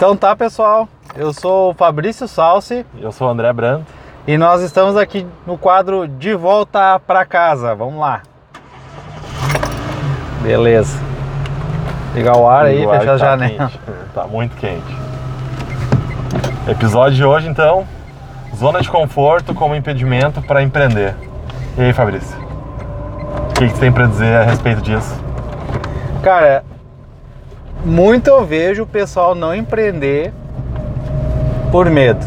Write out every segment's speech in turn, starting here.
Então tá, pessoal. Eu sou o Fabrício Salsi Eu sou o André Brandt. e nós estamos aqui no quadro De Volta para Casa. Vamos lá. Beleza. Ligar o ar aí, fechar a tá janela. quente. Tá muito quente. Episódio de hoje, então, zona de conforto como impedimento para empreender. E aí, Fabrício? O que, que você tem para dizer a respeito disso? Cara, muito eu vejo o pessoal não empreender por medo.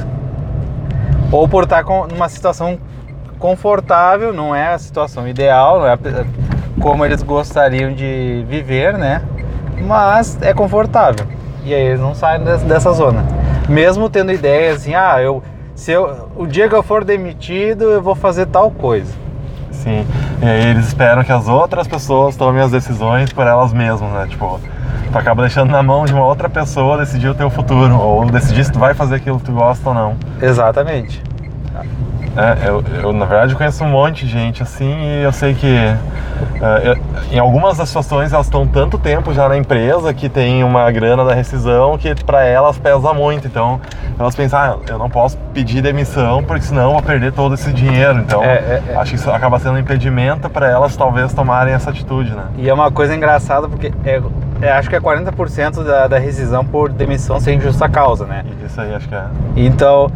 Ou por estar com- numa situação confortável, não é a situação ideal, não é como eles gostariam de viver, né? Mas é confortável. E aí eles não saem des- dessa zona. Mesmo tendo ideias assim, ah, eu, se eu, o dia que eu for demitido, eu vou fazer tal coisa. Sim. E aí eles esperam que as outras pessoas tomem as decisões por elas mesmas, né? Tipo, tu acaba deixando na mão de uma outra pessoa decidir o teu futuro, ou decidir se tu vai fazer aquilo que tu gosta ou não. Exatamente. É, eu, eu, na verdade conheço um monte de gente assim e eu sei que é, eu- em algumas das situações elas estão tanto tempo já na empresa que tem uma grana da rescisão que para elas pesa muito. Então elas pensam, ah, eu não posso pedir demissão porque senão eu vou perder todo esse dinheiro. Então É, é, é. acho que isso acaba sendo um impedimento para elas talvez tomarem essa atitude, né? E é uma coisa engraçada porque é, é- acho que é 40% da, da rescisão por demissão sem justa causa, né? Isso aí acho que é. Então,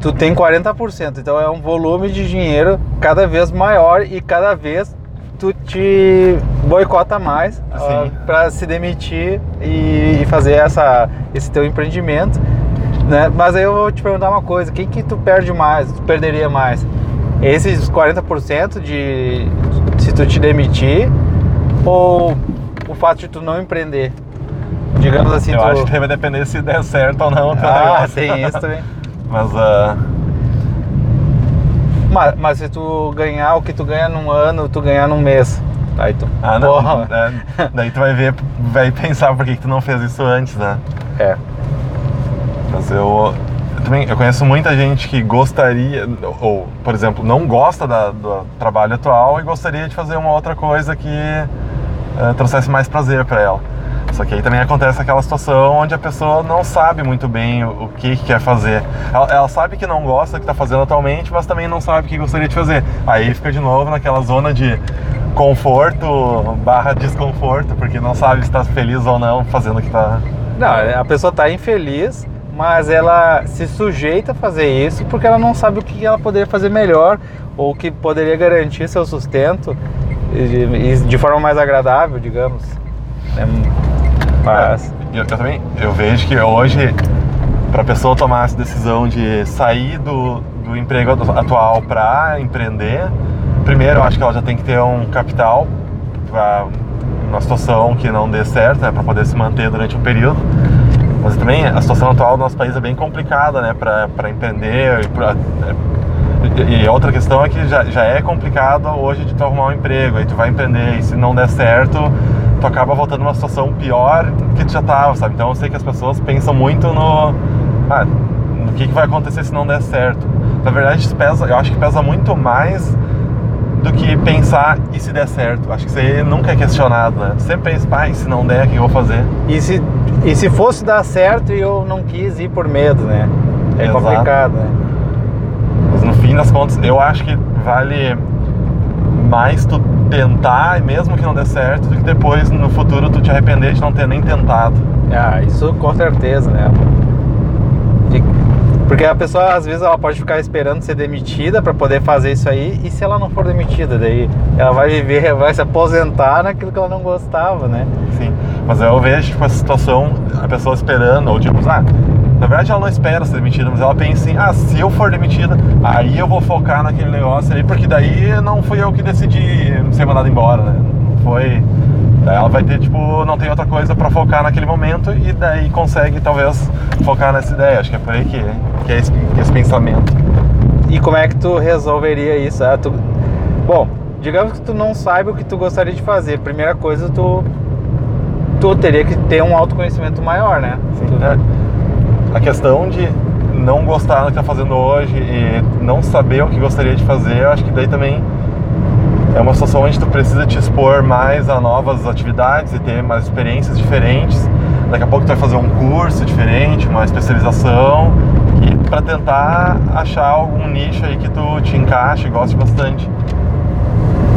tu tem 40%, então é um volume de dinheiro cada vez maior e cada vez tu te boicota mais Sim. para se demitir e, e fazer essa, esse teu empreendimento. Né? Mas aí eu vou te perguntar uma coisa, quem que tu perde mais, tu perderia mais? Esses 40% de se tu te demitir ou o fato de tu não empreender? Digamos assim, eu tu... acho que vai depender se der certo ou não teu Ah, tem isso também. Mas ah, Mas, mas se tu ganhar o que tu ganha num ano, tu ganhar num mês. Aí tu. Ah, não. É, daí tu vai ver, vai pensar por que, que tu não fez isso antes, né? É. Mas eu, eu também eu conheço muita gente que gostaria, ou, por exemplo, não gosta da- do trabalho atual e gostaria de fazer uma outra coisa que eh, trouxesse mais prazer para ela. Só que aí também acontece aquela situação onde a pessoa não sabe muito bem o, o que, que quer fazer. Ela, ela sabe que não gosta do que está fazendo atualmente, mas também não sabe o que gostaria de fazer. Aí fica de novo naquela zona de conforto barra desconforto, porque não sabe se está feliz ou não fazendo o que está Não, a pessoa tá infeliz, mas ela se sujeita a fazer isso porque ela não sabe o que ela poderia fazer melhor ou que poderia garantir seu sustento e, de forma mais agradável, digamos. É, mas. É, eu, eu também eu vejo que hoje, para a pessoa tomar essa decisão de sair do, do emprego atu- atual para empreender, primeiro eu acho que ela já tem que ter um capital para uma situação que não dê certo, né, para poder se manter durante um período. Mas também a situação atual do nosso país é bem complicada, né, para empreender. E, pra- e- e outra questão é que já, já é complicado hoje de tu arrumar um emprego, aí tu vai empreender e se não der certo, tu acaba voltando numa situação pior que tu já tava, sabe? Então eu sei que as pessoas pensam muito no, ah, no que, que vai acontecer se não der certo. Na verdade, pesa, eu acho que pesa muito mais do que pensar e se der certo. Acho que aí nunca é questionado, né? Sempre pensa, pai, se não der, o que eu vou fazer? E se, e se fosse dar certo e eu não quis ir por medo, né? É Exato. complicado, né? Mas no fim das contas, eu acho que vale mais tu tentar, mesmo que não dê certo, do que depois no futuro tu te arrepender de não ter nem tentado. Ah, isso com certeza, né? Porque a pessoa às vezes ela pode ficar esperando ser demitida para poder fazer isso aí e se ela não for demitida, daí ela vai viver, vai se aposentar naquilo que ela não gostava, né? Sim. Mas eu vejo tipo, essa situação, a pessoa esperando, ou tipo, ah, na verdade ela não espera ser demitida, mas ela pensa assim, ah, se eu for demitida, aí eu vou focar naquele negócio ali, porque daí não fui eu que decidi ser mandado embora, né? Foi. Daí ela vai ter, tipo, não tem outra coisa pra focar naquele momento e daí consegue talvez focar nessa ideia. Acho que é por aí que, que é esse, que é esse pensamento. E como é que tu resolveria isso? Ah, tu- Bom, digamos que tu não saiba o que tu gostaria de fazer. Primeira coisa, tu tu teria que ter um autoconhecimento maior, né? Tu- É. A questão de não gostar do que tá fazendo hoje e não saber o que gostaria de fazer, acho que daí também é uma situação onde tu precisa te expor mais a novas atividades e ter mais experiências diferentes daqui a pouco tu vai fazer um curso diferente, uma especialização, para tentar achar algum nicho aí que tu te encaixe e goste bastante.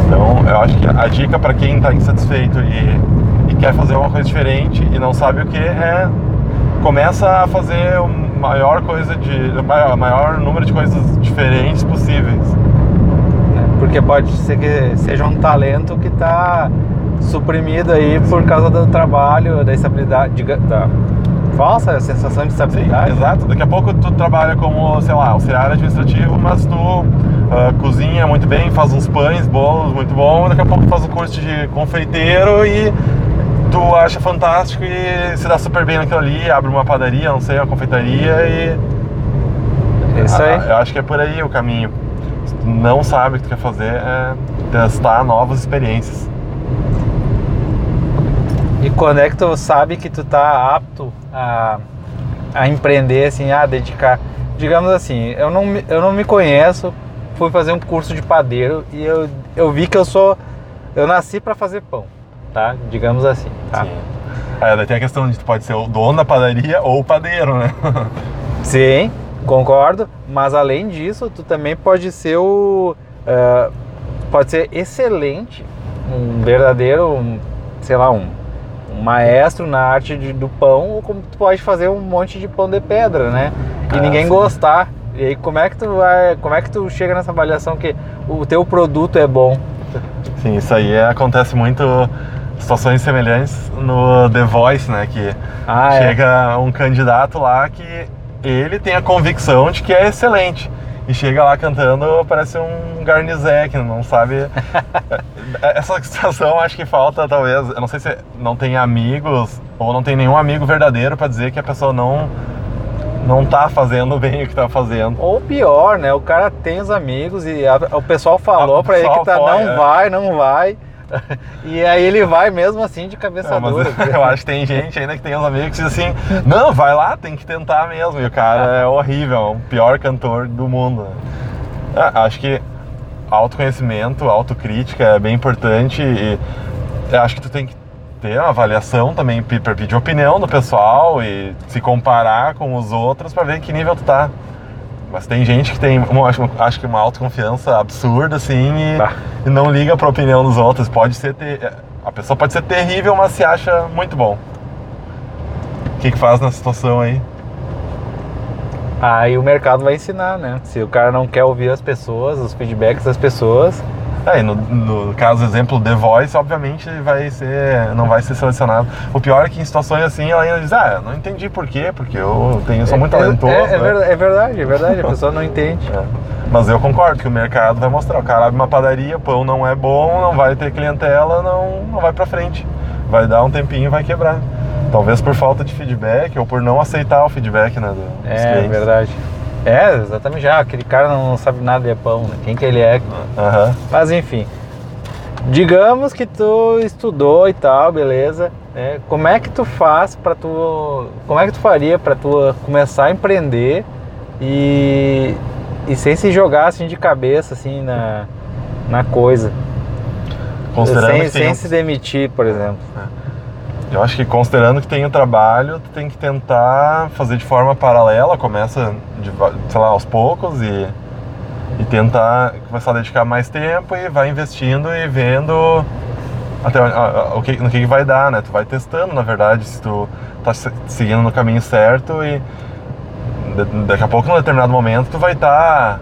Então, eu acho que a dica para quem está insatisfeito e, e quer fazer uma coisa diferente e não sabe o que é começa a fazer o maior coisa de maior, maior número de coisas diferentes possíveis. Porque pode ser que seja um talento que está suprimido aí por causa do trabalho, da estabilidade, da falsa sensação de estabilidade. Sim, exato. Daqui a pouco tu trabalha como, sei lá, auxiliar administrativo, mas tu uh, cozinha muito bem, faz uns pães, bolos muito bom. Daqui a pouco tu faz um curso de confeiteiro e tu acha fantástico e se dá super bem naquilo ali, abre uma padaria, não sei, uma confeitaria e. É isso aí. Eu acho que é por aí o caminho. Se tu não sabe o que tu quer fazer, é testar novas experiências. E quando é que tu sabe que tu tá apto a, a empreender, assim, a dedicar? Digamos assim, eu não, eu não me conheço, fui fazer um curso de padeiro e eu, eu vi que eu sou. Eu nasci para fazer pão, tá? Digamos assim, tá? Sim. É, daí tem a questão de tu pode ser o dono da padaria ou o padeiro, né? Sim, concordo. Mas além disso, tu também pode ser o. Uh, pode ser excelente, um verdadeiro, um, sei lá, um um maestro na arte de, do pão, ou como tu pode fazer um monte de pão de pedra, né? E ah, ninguém sim. gostar. E aí como é que tu vai, como é que tu chega nessa avaliação que o teu produto é bom? Sim, isso aí acontece muito situações semelhantes no The Voice, né, que ah, é. chega é. um candidato lá que ele tem a convicção de que é excelente e chega lá cantando, parece um garnizé que não sabe. Essa situação acho que falta, talvez. Eu não sei se não tem amigos ou não tem nenhum amigo verdadeiro para dizer que a pessoa não não tá fazendo bem o que tá fazendo. Ou pior, né? O cara tem os amigos e a, o pessoal falou para ele que tá, não é. vai, não vai. E aí ele vai mesmo assim de cabeça é, dura. Eu acho que tem gente ainda que tem uns amigos que diz assim, não, vai lá, tem que tentar mesmo. E o cara é horrível, é o pior cantor do mundo. É, acho que autoconhecimento, autocrítica é bem importante e acho que tu tem que ter uma avaliação também para pedir opinião do pessoal e se comparar com os outros para ver que nível tu tá. Mas tem gente que tem, uma, acho, acho que uma autoconfiança absurda, assim, e, e não liga pra opinião dos outros. Pode ser. Ter, a pessoa pode ser terrível, mas se acha muito bom. O que, que faz na situação aí? Aí o mercado vai ensinar, né? Se o cara não quer ouvir as pessoas, os feedbacks das pessoas, é, no, no caso, exemplo, The Voice, obviamente vai ser, não vai ser selecionado. O pior é que em situações assim ela ainda diz, ah, não entendi por quê, porque eu tenho, sou muito é, talentoso. É, é, é, verdade, é verdade, é verdade, a pessoa não entende. É. Mas eu concordo que o mercado vai mostrar, o cara abre uma padaria, o pão não é bom, não vai ter clientela, não, não vai pra frente. Vai dar um tempinho e vai quebrar. Talvez por falta de feedback ou por não aceitar o feedback, né? Do, é, é verdade. É, exatamente. Já, aquele cara não sabe nada de pão, né? Quem que ele é? Uhum. Mas enfim. Digamos que tu estudou e tal, beleza. Né? Como é que tu faz para tu. Como é que tu faria para tu começar a empreender e, e sem se jogar assim de cabeça assim na, na coisa? Considerando sem, sem se demitir, por exemplo. É. Eu acho que considerando que tem o trabalho, tu tem que tentar fazer de forma paralela, começa de, sei lá, aos poucos e, e tentar começar a dedicar mais tempo e vai investindo e vendo até o que, no que, vai dar, né? Tu vai testando, na verdade, se tu tá seguindo no caminho certo e daqui a pouco, num determinado momento, tu vai estar tá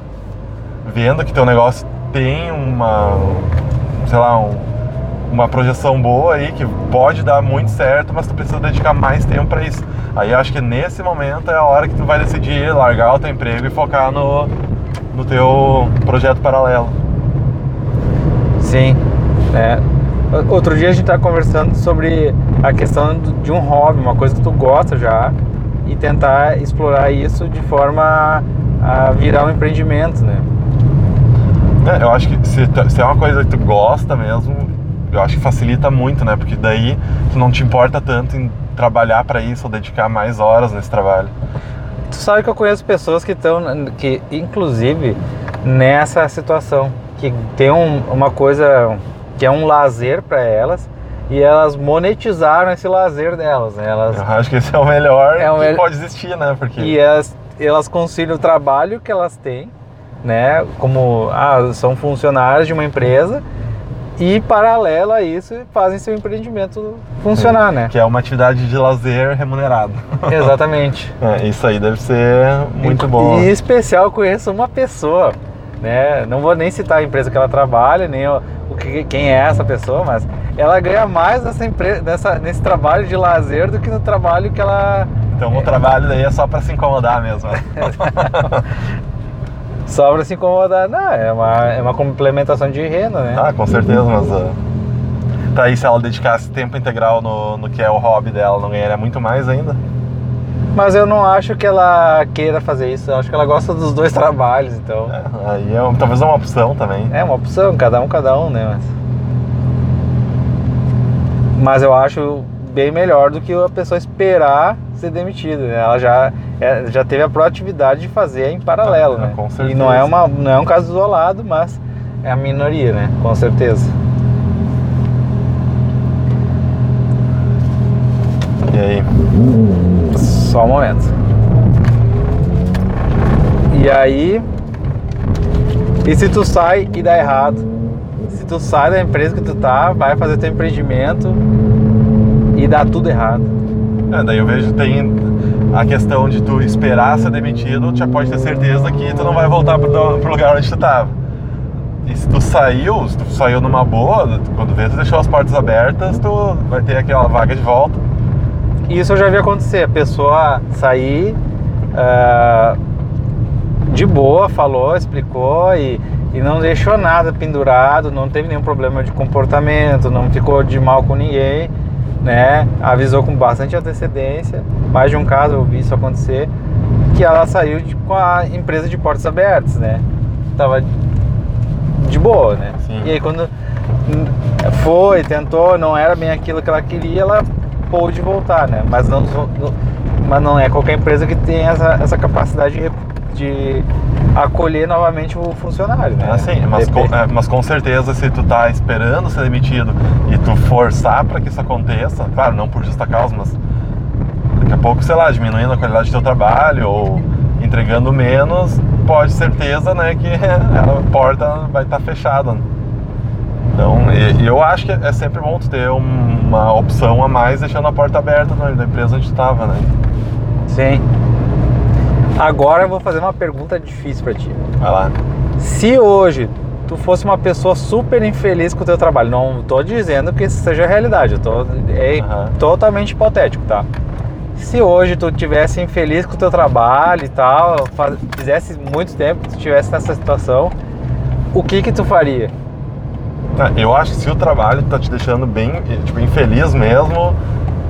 vendo que teu negócio tem uma, sei lá, um, uma projeção boa aí que pode dar muito certo, mas tu precisa dedicar mais tempo para isso. Aí eu acho que nesse momento é a hora que tu vai decidir largar o teu emprego e focar no, no teu projeto paralelo. Sim. É. Outro dia a gente estava conversando sobre a questão de um hobby, uma coisa que tu gosta já, e tentar explorar isso de forma a virar um empreendimento, né? É, eu acho que se, se é uma coisa que tu gosta mesmo, eu acho que facilita muito, né? Porque daí tu não te importa tanto em trabalhar para isso ou dedicar mais horas nesse trabalho. Tu sabe que eu conheço pessoas que estão, que inclusive nessa situação, que tem um, uma coisa que é um lazer para elas e elas monetizaram esse lazer delas, né? Elas, Eu acho que esse é o melhor É o que mel- pode existir, né? Porque e elas, elas conciliam o trabalho que elas têm, né? Como ah, são funcionários de uma empresa e paralelo a isso fazem seu empreendimento funcionar, né? que é uma atividade de lazer remunerado. Exatamente. É, isso aí deve ser muito e, bom. E em especial eu conheço uma pessoa, né? Não vou nem citar a empresa que ela trabalha, nem o, o que, quem é essa pessoa, mas ela ganha mais nessa empresa, nessa, nesse trabalho de lazer do que no trabalho que ela Então o trabalho daí é só pra se incomodar mesmo. sobra se incomodar. Não, é uma, é uma complementação de renda, né? ah, com certeza, mas. ah, tá aí se ela dedicasse tempo integral no, no que é o hobby dela, não ganharia muito mais ainda? Mas eu não acho que ela queira fazer isso. Eu acho que ela gosta dos dois trabalhos, então. É, aí é, talvez é uma opção também. É uma opção, cada um, cada um, né? Mas, mas eu acho bem melhor do que a pessoa esperar ser demitida. Né? Ela já, é, já teve a proatividade de fazer em paralelo, Ah, né? com E certeza. não é, uma, não é um caso isolado, mas é a minoria, né? Com certeza. E aí? Só um momento. E aí. E se tu sai e dá errado? Se tu sai da empresa que tu tá, vai fazer teu empreendimento e dá tudo errado. É, daí eu vejo tem a questão de tu esperar ser demitido, tu já pode ter certeza que tu não vai voltar pro, pro lugar onde tu tava. E se tu saiu, se tu saiu numa boa, quando vê, tu deixou as portas abertas, tu vai ter aquela vaga de volta. Isso eu já vi acontecer. A pessoa sair ah, de boa, falou, explicou e, e não deixou nada pendurado, não teve nenhum problema de comportamento, não ficou de mal com ninguém, né? Avisou com bastante antecedência. Mais de um caso eu vi isso acontecer, que ela saiu de- com a empresa de portas abertas, né? Tava de boa, né? Sim. E aí quando foi, tentou, não era bem aquilo que ela queria, ela pôde voltar, né? Mas não, não- mas não é qualquer empresa que tem essa, essa capacidade de, de acolher novamente o funcionário, né? Assim, mas com, é, mas com certeza se tu tá esperando ser demitido e tu forçar para que isso aconteça, claro, não por justa causa, mas daqui a pouco, sei lá, diminuindo a qualidade do teu trabalho ou entregando menos, pode certeza, né, que a porta vai estar fechada. Então, eu acho que é sempre bom tu ter um- uma opção a mais deixando a porta aberta da empresa onde tu tava, né? Sim. Agora eu vou fazer uma pergunta difícil pra ti. Vai lá. Se hoje tu fosse uma pessoa super infeliz com o teu trabalho, não tô dizendo que isso seja a realidade, eu tô, é Aham. totalmente hipotético, tá? Se hoje tu tivesse infeliz com o teu trabalho e tal, faz- fizesse muito tempo que tu estivesse nessa situação, o que que tu faria? Ah, Eu acho que se o trabalho tá te deixando bem, tipo, infeliz mesmo,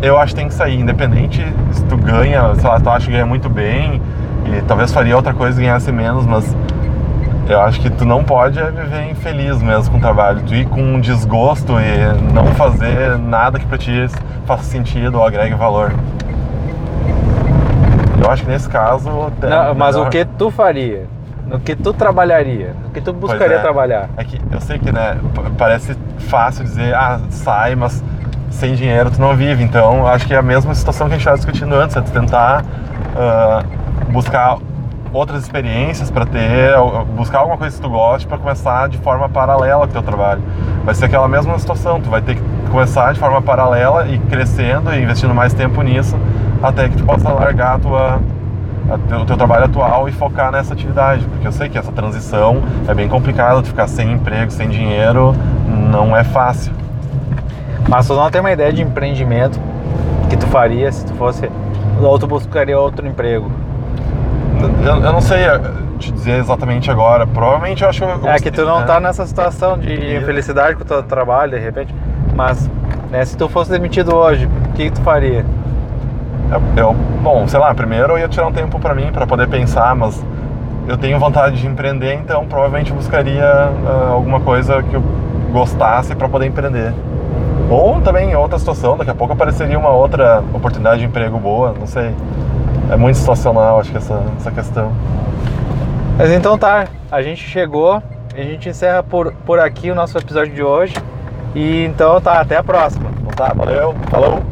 eu acho que tem que sair. Independente se tu ganha, sei lá, tu acha que ganha muito bem e talvez faria outra coisa e ganhasse menos, mas eu acho que tu não pode é viver infeliz mesmo com o trabalho. Tu ir com um desgosto e não fazer nada que pra ti faça sentido ou agregue valor. Eu acho que nesse caso. é Não, mas melhor- o que tu faria? No que tu trabalharia? No que tu buscaria é. trabalhar? É que eu sei que, né, parece fácil dizer, ah, sai, mas sem dinheiro tu não vive. Então, acho que é a mesma situação que a gente estava discutindo antes, é tu tentar ah, buscar outras experiências para ter, buscar alguma coisa que tu goste para começar de forma paralela com teu trabalho. Vai ser aquela mesma situação, tu vai ter que começar de forma paralela e crescendo e investindo mais tempo nisso até que tu possa largar tua o teu trabalho atual e focar nessa atividade, porque eu sei que essa transição é bem complicada, tu ficar sem emprego, sem dinheiro, não é fácil. Mas tu não tem uma ideia de empreendimento que tu faria se tu fosse. Ou tu buscaria outro emprego? Eu, eu não sei eh, te dizer exatamente agora, provavelmente eu acho que eu É que tu não né? tá nessa situação de infelicidade com o teu trabalho, de repente. Mas, né, se tu fosse demitido hoje, o que, que tu faria? Eu, eu- bom, sei lá, primeiro eu ia tirar um tempo pra mim para poder pensar, mas eu tenho vontade de empreender, então provavelmente eu buscaria ah, alguma coisa que eu gostasse para poder empreender. Ou também outra situação, daqui a pouco apareceria uma outra oportunidade de emprego boa, não sei. É muito situacional, acho que essa, essa questão. Mas então tá, a gente chegou, a gente encerra por, por aqui o nosso episódio de hoje. E então tá, até a próxima. Então Tá, valeu, falou!